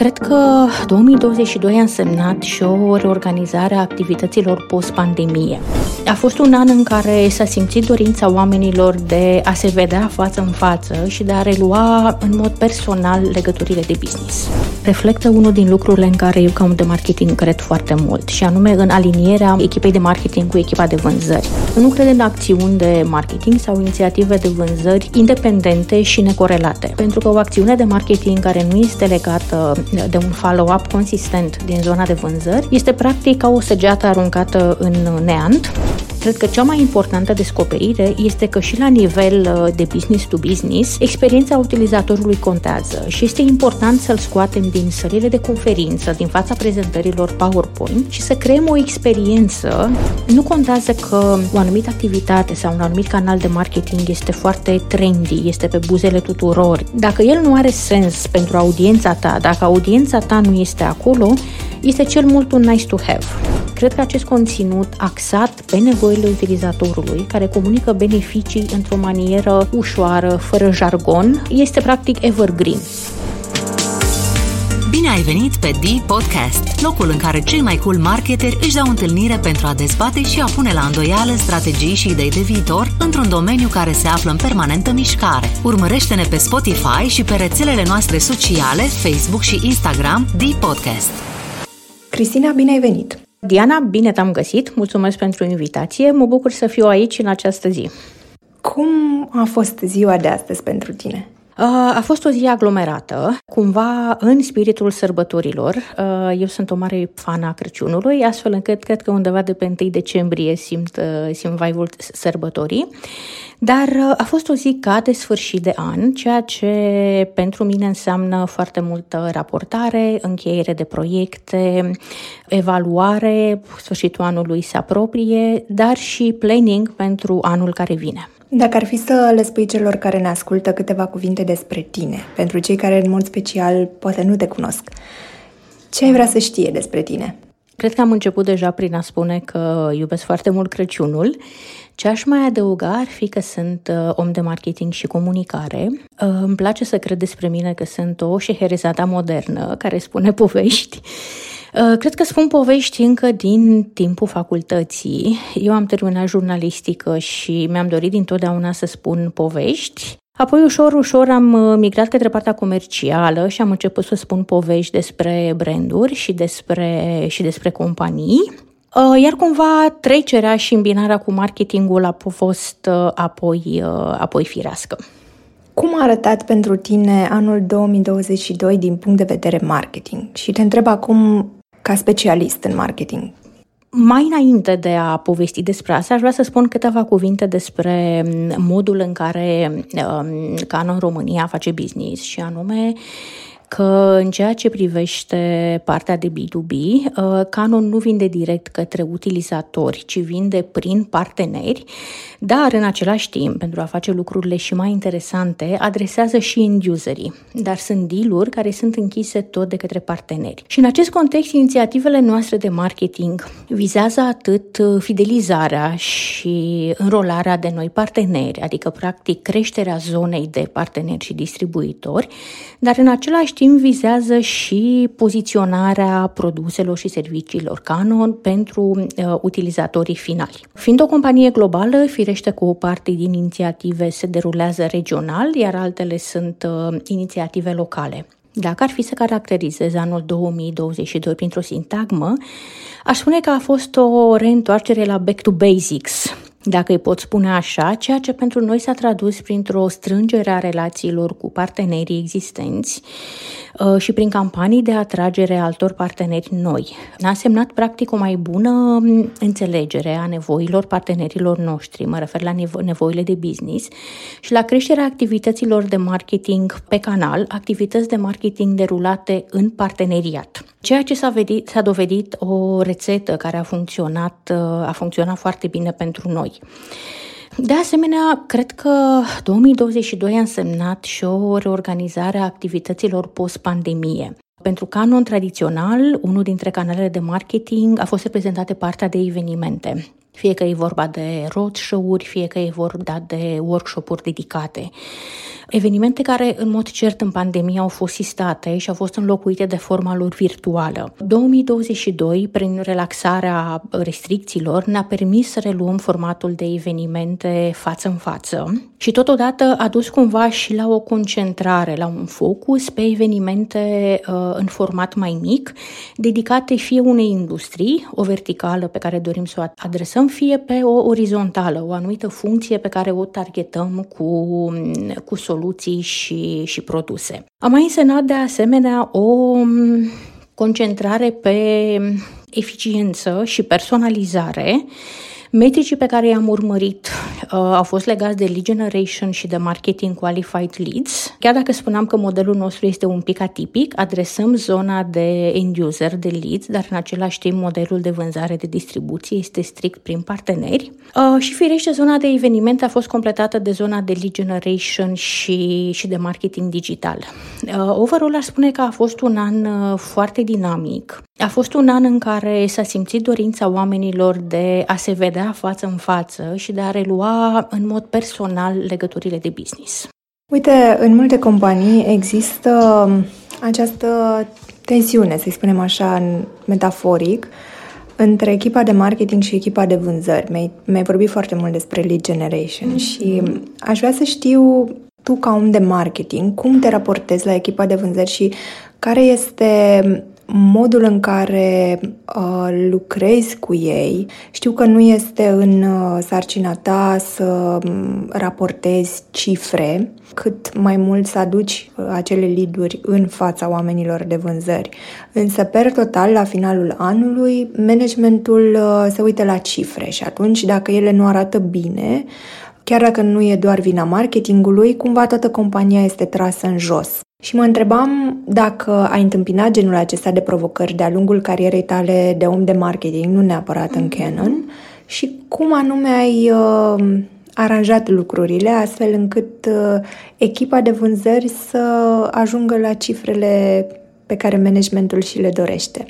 Cred că 2022 a însemnat și o reorganizare a activităților post-pandemie. A fost un an în care s-a simțit dorința oamenilor de a se vedea față în față și de a relua în mod personal legăturile de business. Reflectă unul din lucrurile în care eu ca om de marketing cred foarte mult și anume în alinierea echipei de marketing cu echipa de vânzări. Eu nu cred în acțiuni de marketing sau inițiative de vânzări independente și necorelate, pentru că o acțiune de marketing care nu este legată de un follow-up consistent din zona de vânzări. Este practic ca o săgeată aruncată în neant Cred că cea mai importantă descoperire este că și la nivel uh, de business to business, experiența utilizatorului contează și este important să-l scoatem din sălile de conferință, din fața prezentărilor PowerPoint și să creăm o experiență. Nu contează că o anumită activitate sau un anumit canal de marketing este foarte trendy, este pe buzele tuturor. Dacă el nu are sens pentru audiența ta, dacă audiența ta nu este acolo, este cel mult un nice to have. Cred că acest conținut axat pe nevoile utilizatorului, care comunică beneficii într-o manieră ușoară, fără jargon, este practic evergreen. Bine ai venit pe D Podcast, locul în care cei mai cool marketeri își dau întâlnire pentru a dezbate și a pune la îndoială strategii și idei de viitor într-un domeniu care se află în permanentă mișcare. Urmărește-ne pe Spotify și pe rețelele noastre sociale, Facebook și Instagram, D Podcast. Cristina, bine ai venit! Diana, bine te-am găsit, mulțumesc pentru invitație, mă bucur să fiu aici în această zi. Cum a fost ziua de astăzi pentru tine? A fost o zi aglomerată, cumva în spiritul sărbătorilor. Eu sunt o mare fan a Crăciunului, astfel încât cred că undeva de pe 1 decembrie simt, simt vibe sărbătorii. Dar a fost o zi ca de sfârșit de an, ceea ce pentru mine înseamnă foarte multă raportare, încheiere de proiecte, evaluare, sfârșitul anului se apropie, dar și planning pentru anul care vine. Dacă ar fi să le spui celor care ne ascultă câteva cuvinte despre tine, pentru cei care în mod special poate nu te cunosc, ce ai vrea să știe despre tine? Cred că am început deja prin a spune că iubesc foarte mult Crăciunul. Ce aș mai adăuga ar fi că sunt uh, om de marketing și comunicare. Uh, îmi place să cred despre mine că sunt o șeherezada modernă care spune povești Uh, cred că spun povești încă din timpul facultății. Eu am terminat jurnalistică și mi-am dorit dintotdeauna să spun povești. Apoi, ușor, ușor am uh, migrat către partea comercială și am început să spun povești despre branduri și despre, și despre companii. Uh, iar cumva trecerea și îmbinarea cu marketingul a fost apoi, apoi firească. Cum a arătat pentru tine anul 2022 din punct de vedere marketing? Și te întreb acum ca specialist în marketing? Mai înainte de a povesti despre asta, aș vrea să spun câteva cuvinte despre modul în care um, Canon România face business și anume că în ceea ce privește partea de B2B, uh, Canon nu vinde direct către utilizatori, ci vinde prin parteneri, dar în același timp, pentru a face lucrurile și mai interesante, adresează și end-userii, dar sunt deal care sunt închise tot de către parteneri. Și în acest context, inițiativele noastre de marketing vizează atât uh, fidelizarea și înrolarea de noi parteneri, adică practic creșterea zonei de parteneri și distribuitori, dar în același timp vizează și poziționarea produselor și serviciilor Canon pentru uh, utilizatorii finali. Fiind o companie globală, firește cu o parte din inițiative se derulează regional, iar altele sunt uh, inițiative locale. Dacă ar fi să caracterizez anul 2022 printr-o sintagmă, aș spune că a fost o reîntoarcere la back to basics, dacă îi pot spune așa, ceea ce pentru noi s-a tradus printr-o strângere a relațiilor cu partenerii existenți uh, și prin campanii de atragere a altor parteneri noi. A semnat practic o mai bună um, înțelegere a nevoilor partenerilor noștri, mă refer la nevo- nevoile de business și la creșterea activităților de marketing pe canal, activități de marketing derulate în parteneriat. Ceea ce s-a, vedit, s-a dovedit o rețetă care a funcționat, uh, a funcționat foarte bine pentru noi. De asemenea, cred că 2022 a însemnat și o reorganizare a activităților post-pandemie. Pentru canon tradițional, unul dintre canalele de marketing a fost reprezentate partea de evenimente. Fie că e vorba de roadshow-uri, fie că e vorba de workshop-uri dedicate. Evenimente care, în mod cert, în pandemie au fost sistate și au fost înlocuite de forma lor virtuală. 2022, prin relaxarea restricțiilor, ne-a permis să reluăm formatul de evenimente față în față și totodată a dus cumva și la o concentrare, la un focus pe evenimente uh, în format mai mic, dedicate fie unei industrii, o verticală pe care dorim să o adresăm, fie pe o orizontală, o anumită funcție pe care o targetăm cu, cu soluții soluții și, și produse. Am mai însemnat de asemenea o concentrare pe eficiență și personalizare Metricii pe care i-am urmărit uh, au fost legați de lead generation și de marketing qualified leads. Chiar dacă spuneam că modelul nostru este un pic atipic, adresăm zona de end user, de leads, dar în același timp modelul de vânzare de distribuție este strict prin parteneri. Uh, și firește, zona de evenimente a fost completată de zona de lead generation și, și de marketing digital. Uh, overall, aș spune că a fost un an uh, foarte dinamic. A fost un an în care s-a simțit dorința oamenilor de a se vedea față în față și de a relua în mod personal legăturile de business. Uite, în multe companii există această tensiune, să spunem așa, în metaforic, între echipa de marketing și echipa de vânzări. Mi-ai, mi-ai vorbit foarte mult despre lead generation mm-hmm. și aș vrea să știu tu ca om de marketing, cum te raportezi la echipa de vânzări și care este modul în care uh, lucrezi cu ei. Știu că nu este în uh, sarcina ta să um, raportezi cifre, cât mai mult să aduci uh, acele lead în fața oamenilor de vânzări. Însă, per total, la finalul anului, managementul uh, se uită la cifre și atunci, dacă ele nu arată bine, chiar dacă nu e doar vina marketingului, cumva toată compania este trasă în jos. Și mă întrebam dacă ai întâmpinat genul acesta de provocări de-a lungul carierei tale de om de marketing, nu neapărat în Canon, și cum anume ai uh, aranjat lucrurile astfel încât uh, echipa de vânzări să ajungă la cifrele pe care managementul și le dorește.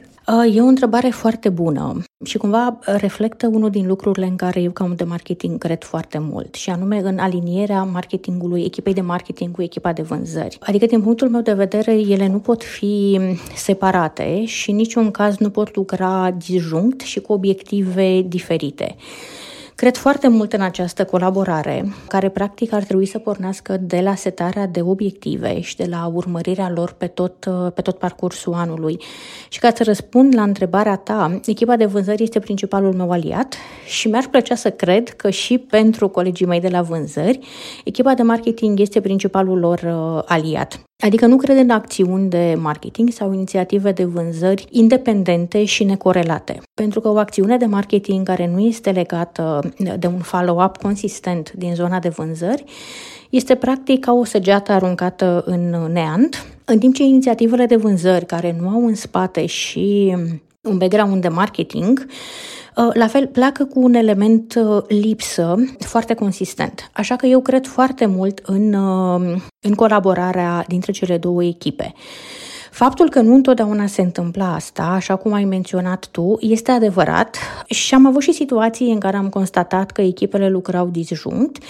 E o întrebare foarte bună și cumva reflectă unul din lucrurile în care eu, ca om de marketing, cred foarte mult, și anume în alinierea marketingului, echipei de marketing cu echipa de vânzări. Adică, din punctul meu de vedere, ele nu pot fi separate și în niciun caz nu pot lucra disjunct și cu obiective diferite. Cred foarte mult în această colaborare, care practic ar trebui să pornească de la setarea de obiective și de la urmărirea lor pe tot, pe tot parcursul anului. Și ca să răspund la întrebarea ta, echipa de vânzări este principalul meu aliat și mi-ar plăcea să cred că și pentru colegii mei de la vânzări, echipa de marketing este principalul lor uh, aliat. Adică nu cred în acțiuni de marketing sau inițiative de vânzări independente și necorelate. Pentru că o acțiune de marketing care nu este legată de un follow-up consistent din zona de vânzări este practic ca o săgeată aruncată în neant, în timp ce inițiativele de vânzări care nu au în spate și un background de marketing Uh, la fel, pleacă cu un element uh, lipsă foarte consistent. Așa că eu cred foarte mult în, uh, în colaborarea dintre cele două echipe. Faptul că nu întotdeauna se întâmplă asta, așa cum ai menționat tu, este adevărat și am avut și situații în care am constatat că echipele lucrau disjunct.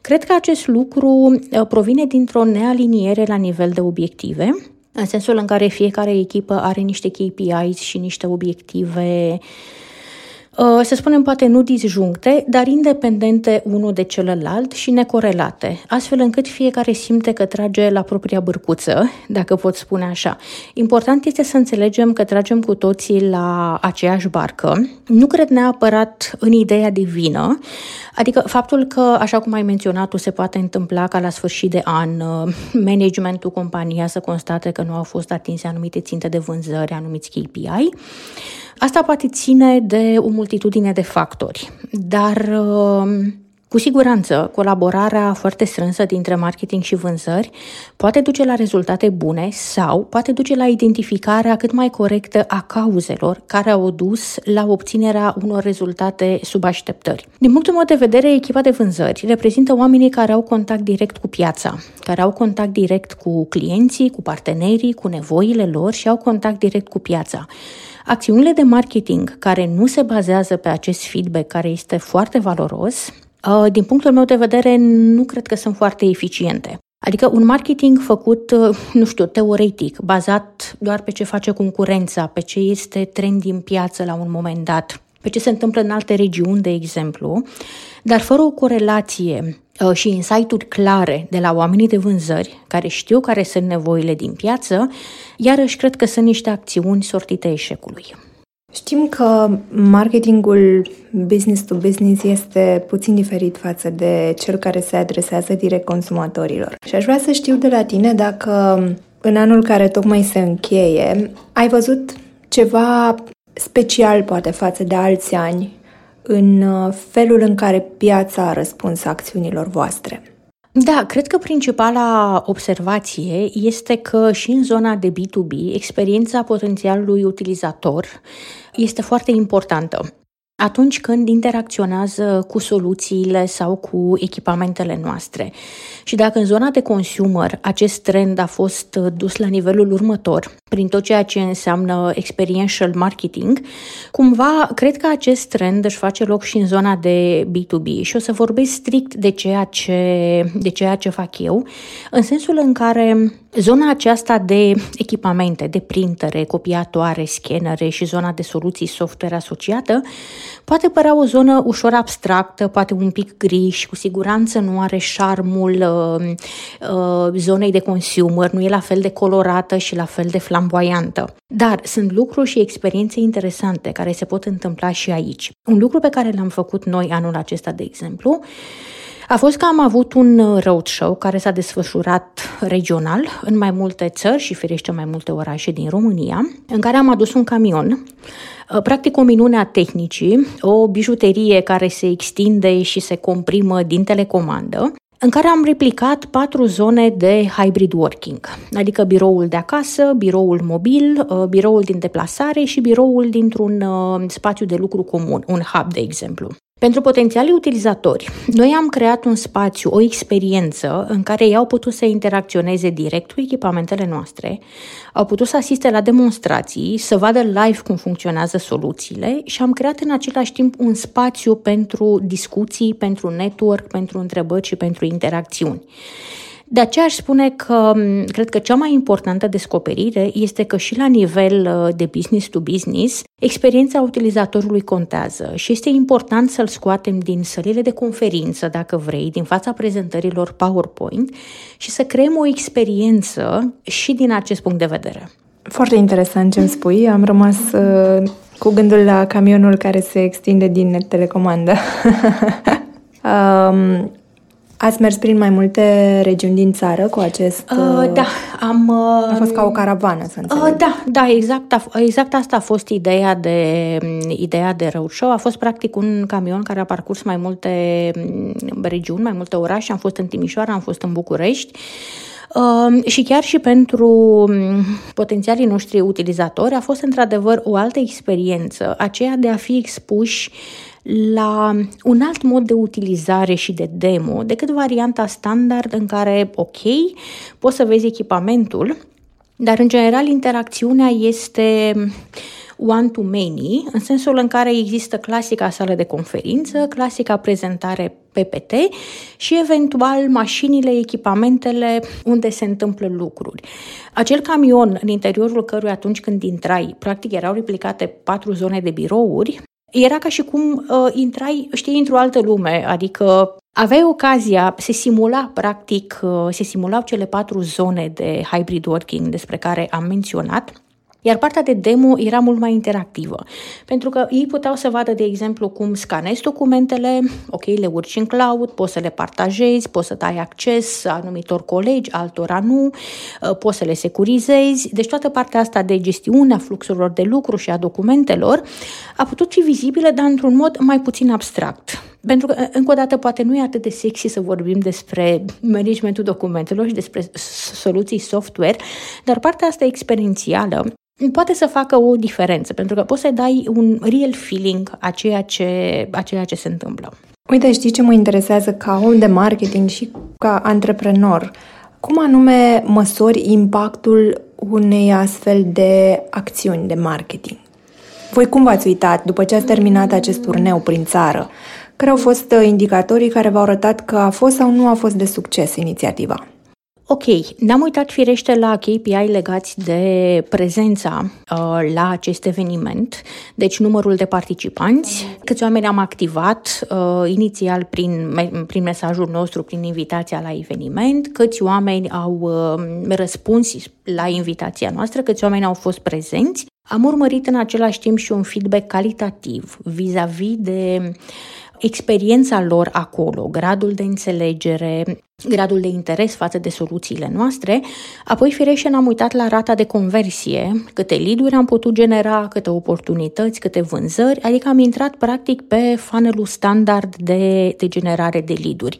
Cred că acest lucru provine dintr-o nealiniere la nivel de obiective, în sensul în care fiecare echipă are niște KPIs și niște obiective uh, Uh, să spunem poate nu disjuncte, dar independente unul de celălalt și necorelate, astfel încât fiecare simte că trage la propria bărcuță, dacă pot spune așa. Important este să înțelegem că tragem cu toții la aceeași barcă. Nu cred neapărat în ideea de vină, adică faptul că, așa cum ai menționat tu, se poate întâmpla ca la sfârșit de an uh, managementul compania să constate că nu au fost atinse anumite ținte de vânzări, anumiți KPI, Asta poate ține de o multitudine de factori, dar um, Cu siguranță, colaborarea foarte strânsă dintre marketing și vânzări poate duce la rezultate bune sau poate duce la identificarea cât mai corectă a cauzelor care au dus la obținerea unor rezultate sub așteptări. Din punctul meu de vedere, echipa de vânzări reprezintă oamenii care au contact direct cu piața, care au contact direct cu clienții, cu partenerii, cu nevoile lor și au contact direct cu piața. Acțiunile de marketing care nu se bazează pe acest feedback care este foarte valoros Uh, din punctul meu de vedere, nu cred că sunt foarte eficiente. Adică un marketing făcut, uh, nu știu, teoretic, bazat doar pe ce face concurența, pe ce este trend din piață la un moment dat, pe ce se întâmplă în alte regiuni, de exemplu, dar fără o corelație uh, și insight-uri clare de la oamenii de vânzări, care știu care sunt nevoile din piață, iarăși cred că sunt niște acțiuni sortite eșecului. Știm că marketingul business to business este puțin diferit față de cel care se adresează direct consumatorilor. Și aș vrea să știu de la tine dacă în anul care tocmai se încheie ai văzut ceva special poate față de alți ani în uh, felul în care piața a răspuns acțiunilor voastre. Da, cred că principala observație este că și în zona de B2B, experiența potențialului utilizator este foarte importantă atunci când interacționează cu soluțiile sau cu echipamentele noastre. Și dacă în zona de consumer acest trend a fost dus la nivelul următor, prin tot ceea ce înseamnă experiential marketing, cumva cred că acest trend își face loc și în zona de B2B și o să vorbesc strict de ceea ce, de ceea ce fac eu, în sensul în care Zona aceasta de echipamente, de printere, copiatoare, scanere și zona de soluții software asociată poate părea o zonă ușor abstractă, poate un pic gri și cu siguranță nu are șarmul uh, uh, zonei de consumer, nu e la fel de colorată și la fel de flamboyantă. Dar sunt lucruri și experiențe interesante care se pot întâmpla și aici. Un lucru pe care l-am făcut noi anul acesta, de exemplu, a fost că am avut un uh, roadshow care s-a desfășurat regional în mai multe țări și ferește mai multe orașe din România, în care am adus un camion uh, practic o minune a tehnicii, o bijuterie care se extinde și se comprimă din telecomandă, în care am replicat patru zone de hybrid working, adică biroul de acasă, biroul mobil, uh, biroul din deplasare și biroul dintr-un spațiu de lucru comun, un hub, de exemplu. Pentru potențialii utilizatori, noi am creat un spațiu, o experiență în care ei au putut să interacționeze direct cu echipamentele noastre, au putut să asiste la demonstrații, să vadă live cum funcționează soluțiile și am creat în același timp un spațiu pentru discuții, pentru network, pentru întrebări și pentru interacțiuni. De aceea aș spune că cred că cea mai importantă descoperire este că și la nivel uh, de business to business, experiența utilizatorului contează și este important să-l scoatem din sălile de conferință, dacă vrei, din fața prezentărilor PowerPoint și să creăm o experiență și din acest punct de vedere. Foarte interesant ce îmi spui. Am rămas uh, cu gândul la camionul care se extinde din telecomandă. um, Ați mers prin mai multe regiuni din țară cu acest... Uh, da, am... Uh, a fost ca o caravană, să înțeleg. Uh, da, da, exact, exact asta a fost ideea de, ideea de roadshow. A fost practic un camion care a parcurs mai multe mm, regiuni, mai multe orașe. Am fost în Timișoara, am fost în București. Uh, și chiar și pentru mm, potențialii noștri utilizatori a fost într-adevăr o altă experiență, aceea de a fi expuși uh, la un alt mod de utilizare și de demo decât varianta standard în care, ok, poți să vezi echipamentul, dar în general interacțiunea este one-to-many, în sensul în care există clasica sală de conferință, clasica prezentare PPT și eventual mașinile, echipamentele unde se întâmplă lucruri. Acel camion în interiorul căruia atunci când intrai, practic erau replicate patru zone de birouri, era ca și cum uh, intrai, știi, într-o altă lume, adică aveai ocazia, se simula practic, uh, se simulau cele patru zone de hybrid working despre care am menționat iar partea de demo era mult mai interactivă, pentru că ei puteau să vadă, de exemplu, cum scanezi documentele, ok, le urci în cloud, poți să le partajezi, poți să dai acces anumitor colegi, altora nu, uh, poți să le securizezi. Deci toată partea asta de gestiune a fluxurilor de lucru și a documentelor a putut fi vizibilă, dar într-un mod mai puțin abstract Pentru că, încă o dată, poate nu e atât de sexy să vorbim despre managementul documentelor și despre soluții software, dar partea asta experiențială poate să facă o diferență, pentru că poți să dai un real feeling a ceea ce, a ceea ce se întâmplă. Uite, știi ce mă interesează ca om de marketing și ca antreprenor? Cum anume măsori impactul unei astfel de acțiuni de marketing? Voi cum v-ați uitat după ce ați terminat acest turneu prin țară? Care au fost indicatorii care v-au arătat că a fost sau nu a fost de succes inițiativa? Ok, ne-am uitat firește la KPI legați de prezența uh, la acest eveniment, deci numărul de participanți, câți oameni am activat uh, inițial prin, prin mesajul nostru, prin invitația la eveniment, câți oameni au uh, răspuns la invitația noastră, câți oameni au fost prezenți. Am urmărit în același timp și un feedback calitativ vis-a-vis de experiența lor acolo, gradul de înțelegere, gradul de interes față de soluțiile noastre, apoi firește ne-am uitat la rata de conversie, câte lead am putut genera, câte oportunități, câte vânzări, adică am intrat practic pe funnelul standard de, de generare de lead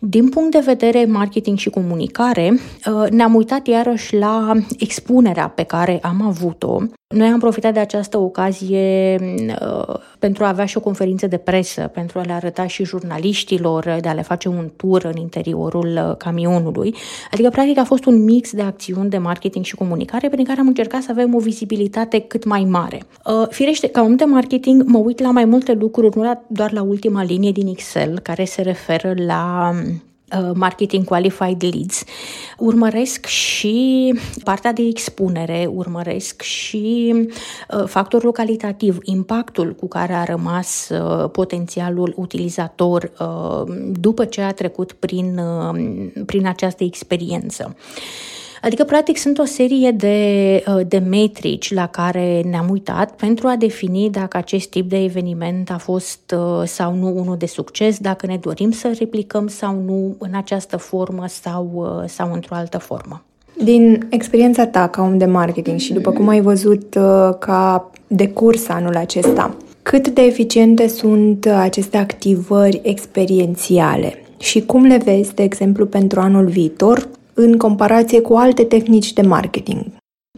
Din punct de vedere marketing și comunicare, uh, ne-am uitat iarăși la expunerea pe care am avut-o. Noi am profitat de această ocazie uh, pentru a avea și o conferință de presă, pentru a le arăta și jurnaliștilor, de a le face un tur în interior interiorul uh, camionului. Adică, practic, a fost un mix de acțiuni de marketing și comunicare prin care am încercat să avem o vizibilitate cât mai mare. Uh, firește, ca om de marketing, mă uit la mai multe lucruri, nu doar la ultima linie din Excel, care se referă la um, Uh, marketing Qualified Leads, urmăresc și partea de expunere, urmăresc și uh, factorul calitativ, impactul cu care a rămas uh, potențialul utilizator după ce a trecut prin, prin această experiență. Adică, practic, sunt o serie de, uh, de metrici la care ne-am uitat pentru a defini dacă acest tip de eveniment a fost uh, sau nu unul de succes, dacă ne dorim să replicăm sau nu în această formă sau, uh, sau într-o altă formă. Din experiența ta ca om de marketing și după cum ai văzut ca de curs anul acesta, cât de eficiente sunt aceste activări experiențiale și cum le vezi, de exemplu, pentru anul viitor, în comparație cu alte tehnici de marketing?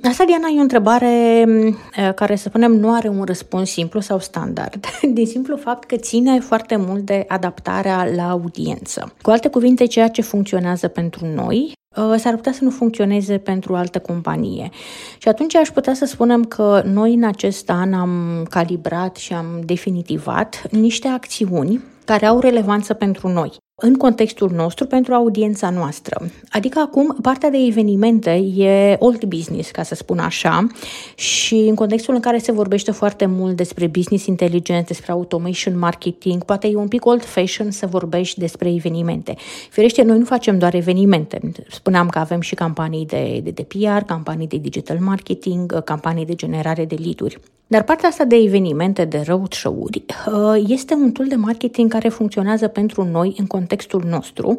Asta, Diana, e o întrebare mm, care, să spunem, nu are un răspuns simplu sau standard, din simplu fapt că ține foarte mult de adaptarea la audiență. Cu alte cuvinte, ceea ce funcționează pentru noi s-ar putea să nu funcționeze pentru o altă companie. Și atunci aș putea să spunem că noi în acest an am calibrat și am definitivat niște acțiuni care au relevanță pentru noi în contextul nostru pentru audiența noastră. Adică acum partea de evenimente e old business, ca să spun așa, și în contextul în care se vorbește foarte mult despre business intelligence, despre automation marketing, poate e un pic old fashion să vorbești despre evenimente. Firește, noi nu facem doar evenimente. Spuneam că avem și campanii de, de, de PR, campanii de digital marketing, campanii de generare de lead-uri. Dar partea asta de evenimente, de roadshow-uri, uh, este un tool de marketing care funcționează pentru noi în contextul nostru,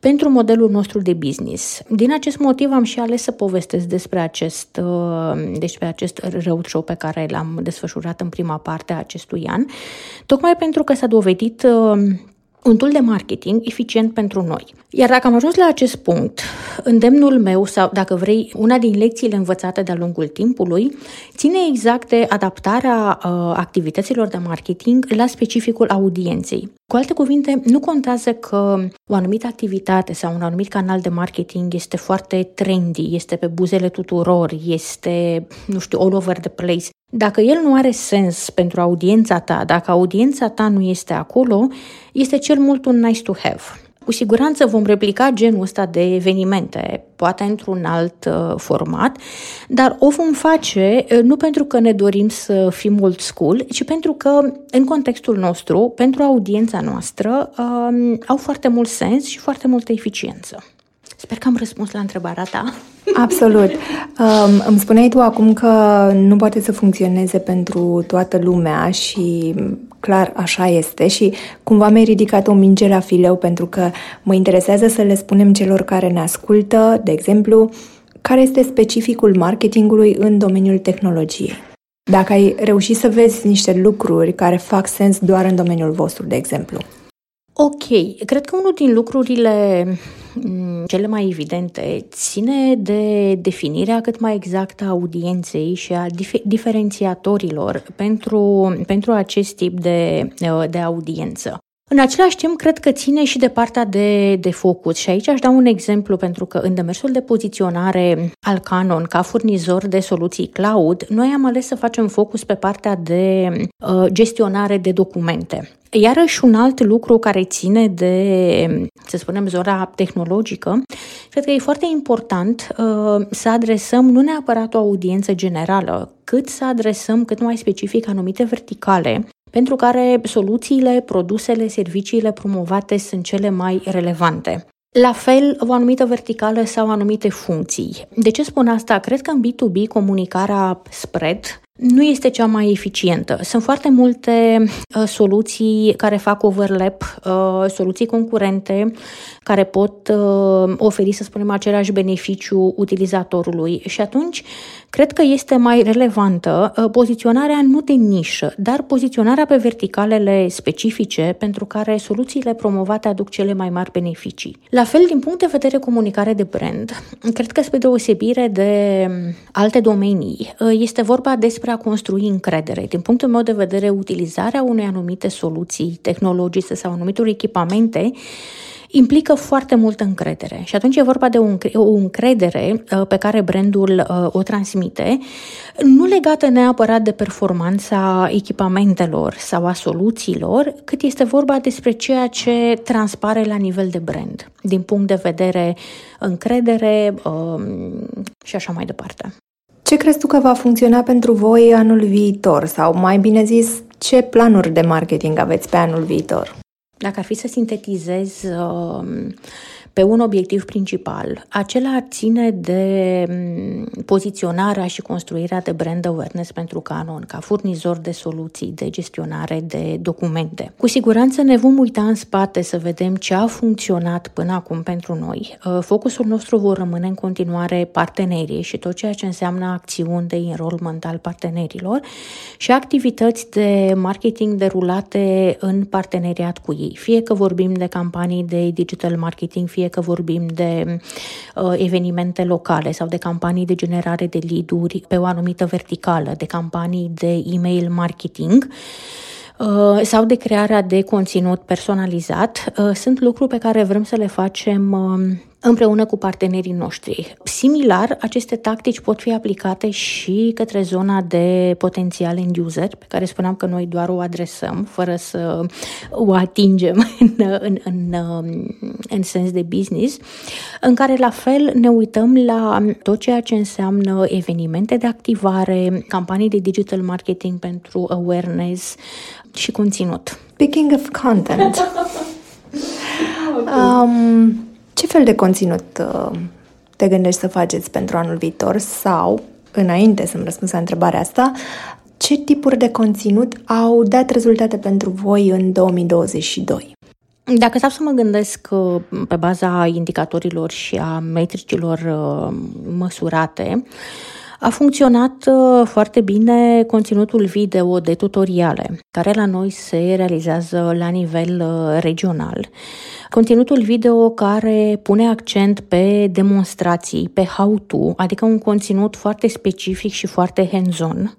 pentru modelul nostru de business. Din acest motiv am și ales să povestesc despre acest, uh, despre acest roadshow pe care l-am desfășurat în prima parte a acestui an, tocmai pentru că s-a dovedit uh, un tool de marketing eficient pentru noi. Iar dacă am ajuns la acest punct, îndemnul meu sau, dacă vrei, una din lecțiile învățate de-a lungul timpului, ține exact de adaptarea uh, activităților de marketing la specificul audienței. Cu alte cuvinte, nu contează că o anumită activitate sau un anumit canal de marketing este foarte trendy, este pe buzele tuturor, este, nu știu, all over the place. Dacă el nu are sens pentru audiența ta, dacă audiența ta nu este acolo, este cel mult un nice to have. Cu siguranță vom replica genul ăsta de evenimente, poate într-un alt uh, format, dar o vom face uh, nu pentru că ne dorim să fim old school, ci pentru că, în contextul nostru, pentru audiența noastră, uh, au foarte mult sens și foarte multă eficiență. Sper că am răspuns la întrebarea ta. Absolut. Um, îmi spuneai tu acum că nu poate să funcționeze pentru toată lumea și clar așa este și cumva mi-ai ridicat o minge la fileu pentru că mă interesează să le spunem celor care ne ascultă, de exemplu, care este specificul marketingului în domeniul tehnologiei. Dacă ai reușit să vezi niște lucruri care fac sens doar în domeniul vostru, de exemplu. Ok, cred că unul din lucrurile mm, cele mai evidente ține de definirea cât mai exactă a audienței și a dif- diferențiatorilor pentru, pentru acest tip de, de audiență. În același timp, cred că ține și de partea de, de focus și aici aș da un exemplu pentru că în demersul de poziționare al Canon ca furnizor de soluții cloud, noi am ales să facem focus pe partea de uh, gestionare de documente. Iarăși un alt lucru care ține de, să spunem, zona tehnologică, cred că e foarte important uh, să adresăm nu neapărat o audiență generală, cât să adresăm cât mai specific anumite verticale pentru care soluțiile, produsele, serviciile promovate sunt cele mai relevante. La fel, o anumită verticală sau anumite funcții. De ce spun asta? Cred că în B2B comunicarea spread nu este cea mai eficientă. Sunt foarte multe uh, soluții care fac overlap, uh, soluții concurente care pot uh, oferi, să spunem, același beneficiu utilizatorului și atunci cred că este mai relevantă uh, poziționarea nu de nișă, dar poziționarea pe verticalele specifice pentru care soluțiile promovate aduc cele mai mari beneficii. La fel, din punct de vedere comunicare de brand, cred că spre deosebire de um, alte domenii, uh, este vorba despre a construi încredere. Din punctul meu de vedere, utilizarea unei anumite soluții tehnologice sau anumitor echipamente implică foarte multă încredere. Și atunci e vorba de o încredere uh, pe care brandul uh, o transmite, nu legată neapărat de performanța echipamentelor sau a soluțiilor, cât este vorba despre ceea ce transpare la nivel de brand, din punct de vedere încredere um, și așa mai departe. Ce crezi tu că va funcționa pentru voi anul viitor? Sau mai bine zis, ce planuri de marketing aveți pe anul viitor? Dacă ar fi să sintetizez uh, pe un obiectiv principal. Acela ține de mm, poziționarea și construirea de brand awareness pentru Canon ca furnizor de soluții de gestionare de documente. Cu siguranță ne vom uita în spate să vedem ce a funcționat până acum pentru noi. Uh, focusul nostru vor rămâne în continuare partenerii și tot ceea ce înseamnă acțiuni de enrollment al partenerilor și activități de marketing derulate în parteneriat cu ei, fie că vorbim de campanii de digital marketing, fie că vorbim de uh, evenimente locale sau de campanii de generare de lead-uri pe o anumită verticală, de campanii de email marketing uh, sau de crearea de conținut personalizat, uh, sunt lucruri pe care vrem să le facem uh, împreună cu partenerii noștri. Similar, aceste tactici pot fi aplicate și către zona de potențial end user, pe care spuneam că noi doar o adresăm, fără să o atingem în, în, în, în sens de business, în care la fel ne uităm la tot ceea ce înseamnă evenimente de activare, campanii de digital marketing pentru awareness și conținut. Speaking of content, um, ce fel de conținut uh, te gândești să faceți pentru anul viitor sau, înainte să-mi răspunzi la întrebarea asta, ce tipuri de conținut au dat rezultate pentru voi în 2022? Dacă stau să mă gândesc uh, pe baza indicatorilor și a metricilor uh, măsurate, a funcționat foarte bine conținutul video de tutoriale, care la noi se realizează la nivel regional. Conținutul video care pune accent pe demonstrații, pe how-to, adică un conținut foarte specific și foarte hands-on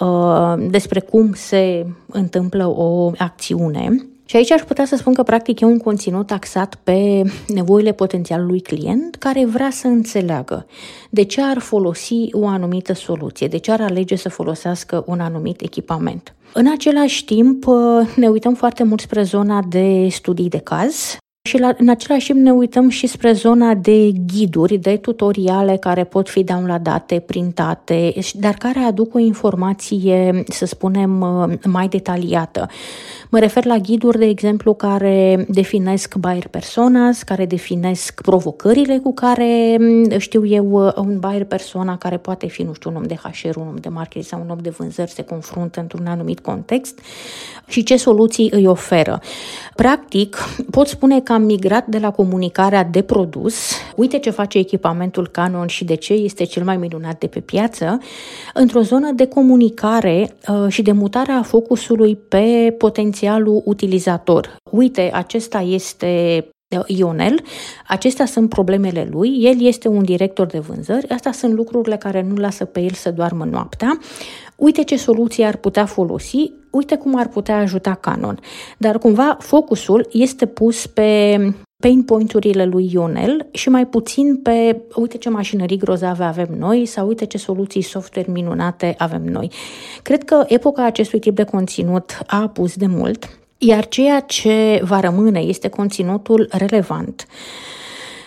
uh, despre cum se întâmplă o acțiune. Și aici aș putea să spun că practic e un conținut axat pe nevoile potențialului client care vrea să înțeleagă de ce ar folosi o anumită soluție, de ce ar alege să folosească un anumit echipament. În același timp, uh, ne uităm foarte mult spre zona de studii de caz, și la, în același timp ne uităm și spre zona de ghiduri, de tutoriale care pot fi downloadate, printate, dar care aduc o informație, să spunem, uh, mai detaliată. Mă refer la ghiduri, de exemplu, care definesc buyer personas, care definesc provocările cu care, mm, știu eu, uh, un buyer persona care poate fi, nu știu, un om de HR, un om de marketing sau un om de vânzări se confruntă într-un anumit context și ce soluții îi oferă. Practic, pot spune că că am migrat de la comunicarea de produs, uite ce face echipamentul Canon și de ce este cel mai minunat de pe piață, într-o zonă de comunicare uh, și de mutarea focusului pe potențialul utilizator. Uite, acesta este uh, Ionel, acestea sunt problemele lui, el este un director de vânzări, astea sunt lucrurile care nu lasă pe el să doarmă noaptea, uite ce soluții ar putea folosi, uite cum ar putea ajuta Canon. Dar cumva focusul este pus pe pain point-urile lui Ionel și mai puțin pe uite ce mașinării grozave avem noi sau uite ce soluții software minunate avem noi. Cred că epoca acestui tip de conținut a apus de mult, iar ceea ce va rămâne este conținutul relevant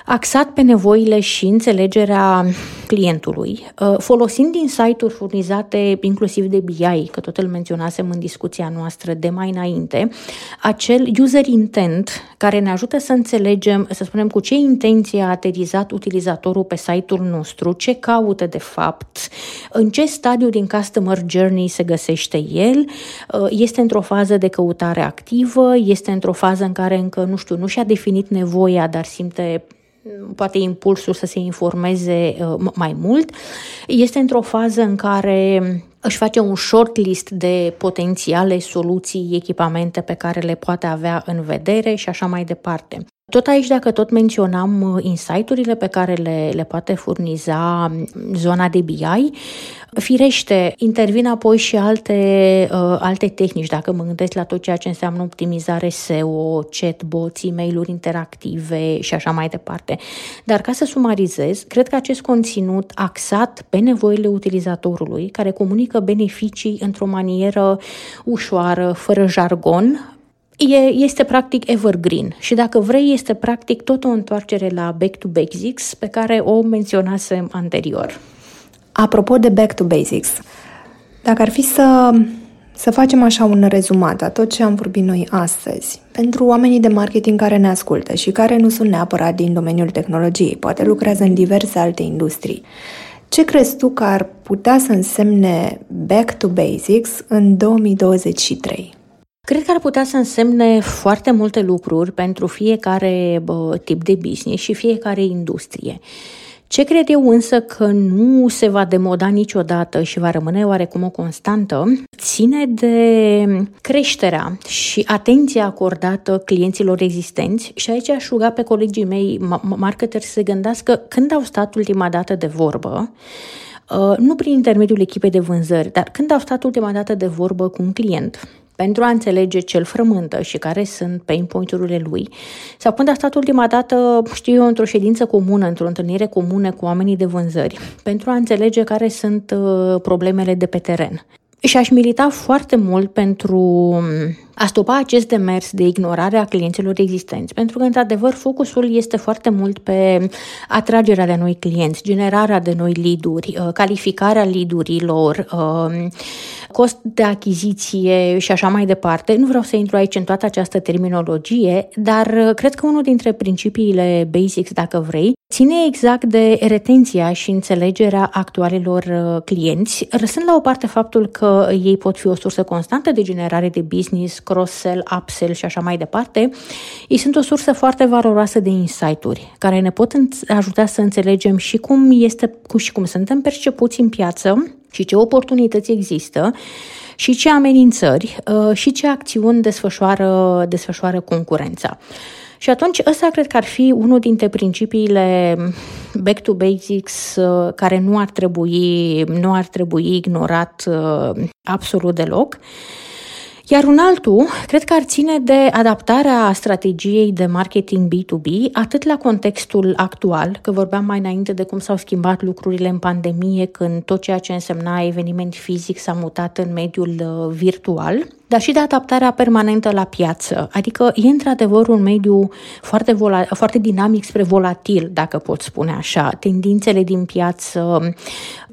axat pe nevoile și înțelegerea clientului, uh, folosind insight-uri furnizate inclusiv de BI, că tot îl menționasem în discuția noastră de mai înainte, acel user intent care ne ajută să înțelegem, să spunem, cu ce intenție a aterizat utilizatorul pe site-ul nostru, ce caută de fapt, în ce stadiu din customer journey se găsește el, uh, este într-o fază de căutare activă, este într-o fază în care încă, nu știu, nu și-a definit nevoia, dar simte poate impulsul să se informeze uh, mai mult, este într-o fază în care își face un shortlist de potențiale soluții, echipamente pe care le poate avea în vedere și așa mai departe. Tot aici, dacă tot menționam uh, insight-urile pe care le, le poate furniza um, zona de BI, firește, intervin apoi și alte, uh, alte tehnici, dacă mă gândesc la tot ceea ce înseamnă optimizare SEO, chatbots, e mail interactive și așa mai departe. Dar ca să sumarizez, cred că acest conținut axat pe nevoile utilizatorului, care comunică beneficii într-o manieră ușoară, fără jargon, e, este practic evergreen și dacă vrei este practic tot o întoarcere la back to basics pe care o menționasem anterior. Apropo de back to basics, dacă ar fi să, să facem așa un rezumat a tot ce am vorbit noi astăzi, pentru oamenii de marketing care ne ascultă și care nu sunt neapărat din domeniul tehnologiei, poate lucrează în diverse alte industrii, ce crezi tu că ar putea să însemne back to basics în 2023? Cred că ar putea să însemne foarte multe lucruri pentru fiecare bă, tip de business și fiecare industrie. Ce cred eu însă că nu se va demoda niciodată și va rămâne oarecum o constantă, ține de creșterea și atenția acordată clienților existenți și aici aș ruga pe colegii mei marketeri să se gândească când au stat ultima dată de vorbă, uh, nu prin intermediul echipei de vânzări, dar când au stat ultima dată de vorbă cu un client pentru a înțelege ce îl frământă și care sunt pain point-urile lui, sau când a stat ultima dată, știu eu, într-o ședință comună, într-o întâlnire comună cu oamenii de vânzări, pentru a înțelege care sunt uh, problemele de pe teren. Și aș milita foarte mult pentru um, a stopa acest demers de ignorare a clienților existenți, pentru că, într-adevăr, focusul este foarte mult pe atragerea de noi clienți, generarea de noi lead-uri, uh, calificarea lead-urilor, um, cost de achiziție și așa mai departe. Nu vreau să intru aici în toată această terminologie, dar uh, cred că unul dintre principiile basics, dacă vrei, ține exact de retenția și înțelegerea actualelor uh, clienți, răsând la o parte faptul că ei pot fi o sursă constantă de generare de business, cross-sell, upsell și așa mai departe, ei sunt o sursă foarte valoroasă de insight-uri, care ne pot ajuta să înțelegem și cum este și cum suntem percepuți în piață și ce oportunități există și ce amenințări uh, și ce acțiuni desfășoară, desfășoară concurența. Și atunci ăsta cred că ar fi unul dintre principiile back to basics uh, care nu ar trebui, nu ar trebui ignorat uh, absolut deloc. Iar un altul, cred că ar ține de adaptarea strategiei de marketing B2B, atât la contextul actual, că vorbeam mai înainte de cum s-au schimbat lucrurile în pandemie, când tot ceea ce însemna eveniment fizic s-a mutat în mediul uh, virtual, dar și de adaptarea permanentă la piață. Adică e într-adevăr un mediu foarte, vola- foarte dinamic spre volatil, dacă pot spune așa. Tendințele din piață,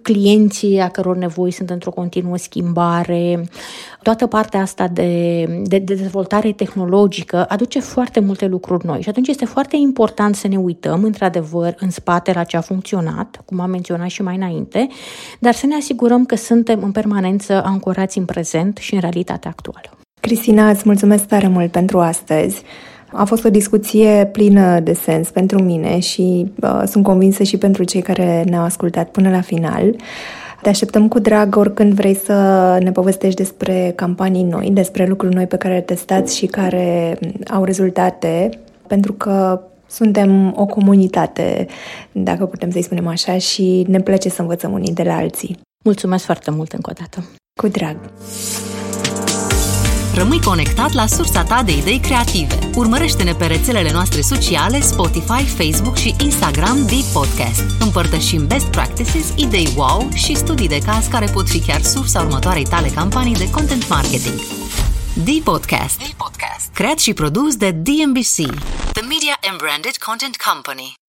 clienții a căror nevoi sunt într-o continuă schimbare, toată partea asta de, de, de dezvoltare tehnologică aduce foarte multe lucruri noi și atunci este foarte important să ne uităm într-adevăr în spate la ce a funcționat, cum am menționat și mai înainte, dar să ne asigurăm că suntem în permanență ancorați în prezent și în realitatea actuală. Cristina, îți mulțumesc tare mult pentru astăzi. A fost o discuție plină de sens pentru mine și uh, sunt convinsă și pentru cei care ne-au ascultat până la final. Te așteptăm cu drag oricând vrei să ne povestești despre campanii noi, despre lucruri noi pe care le testați și care au rezultate, pentru că suntem o comunitate, dacă putem să-i spunem așa, și ne place să învățăm unii de la alții. Mulțumesc foarte mult încă o dată. Cu drag! Rămâi conectat la sursa ta de idei creative. Urmărește-ne pe rețelele noastre sociale, Spotify, Facebook și Instagram de Podcast. Împărtășim best practices, idei wow și studii de caz care pot fi chiar sursa următoarei tale campanii de content marketing. The Podcast. The Podcast. Creat și produs de DMBC, The Media and Branded Content Company.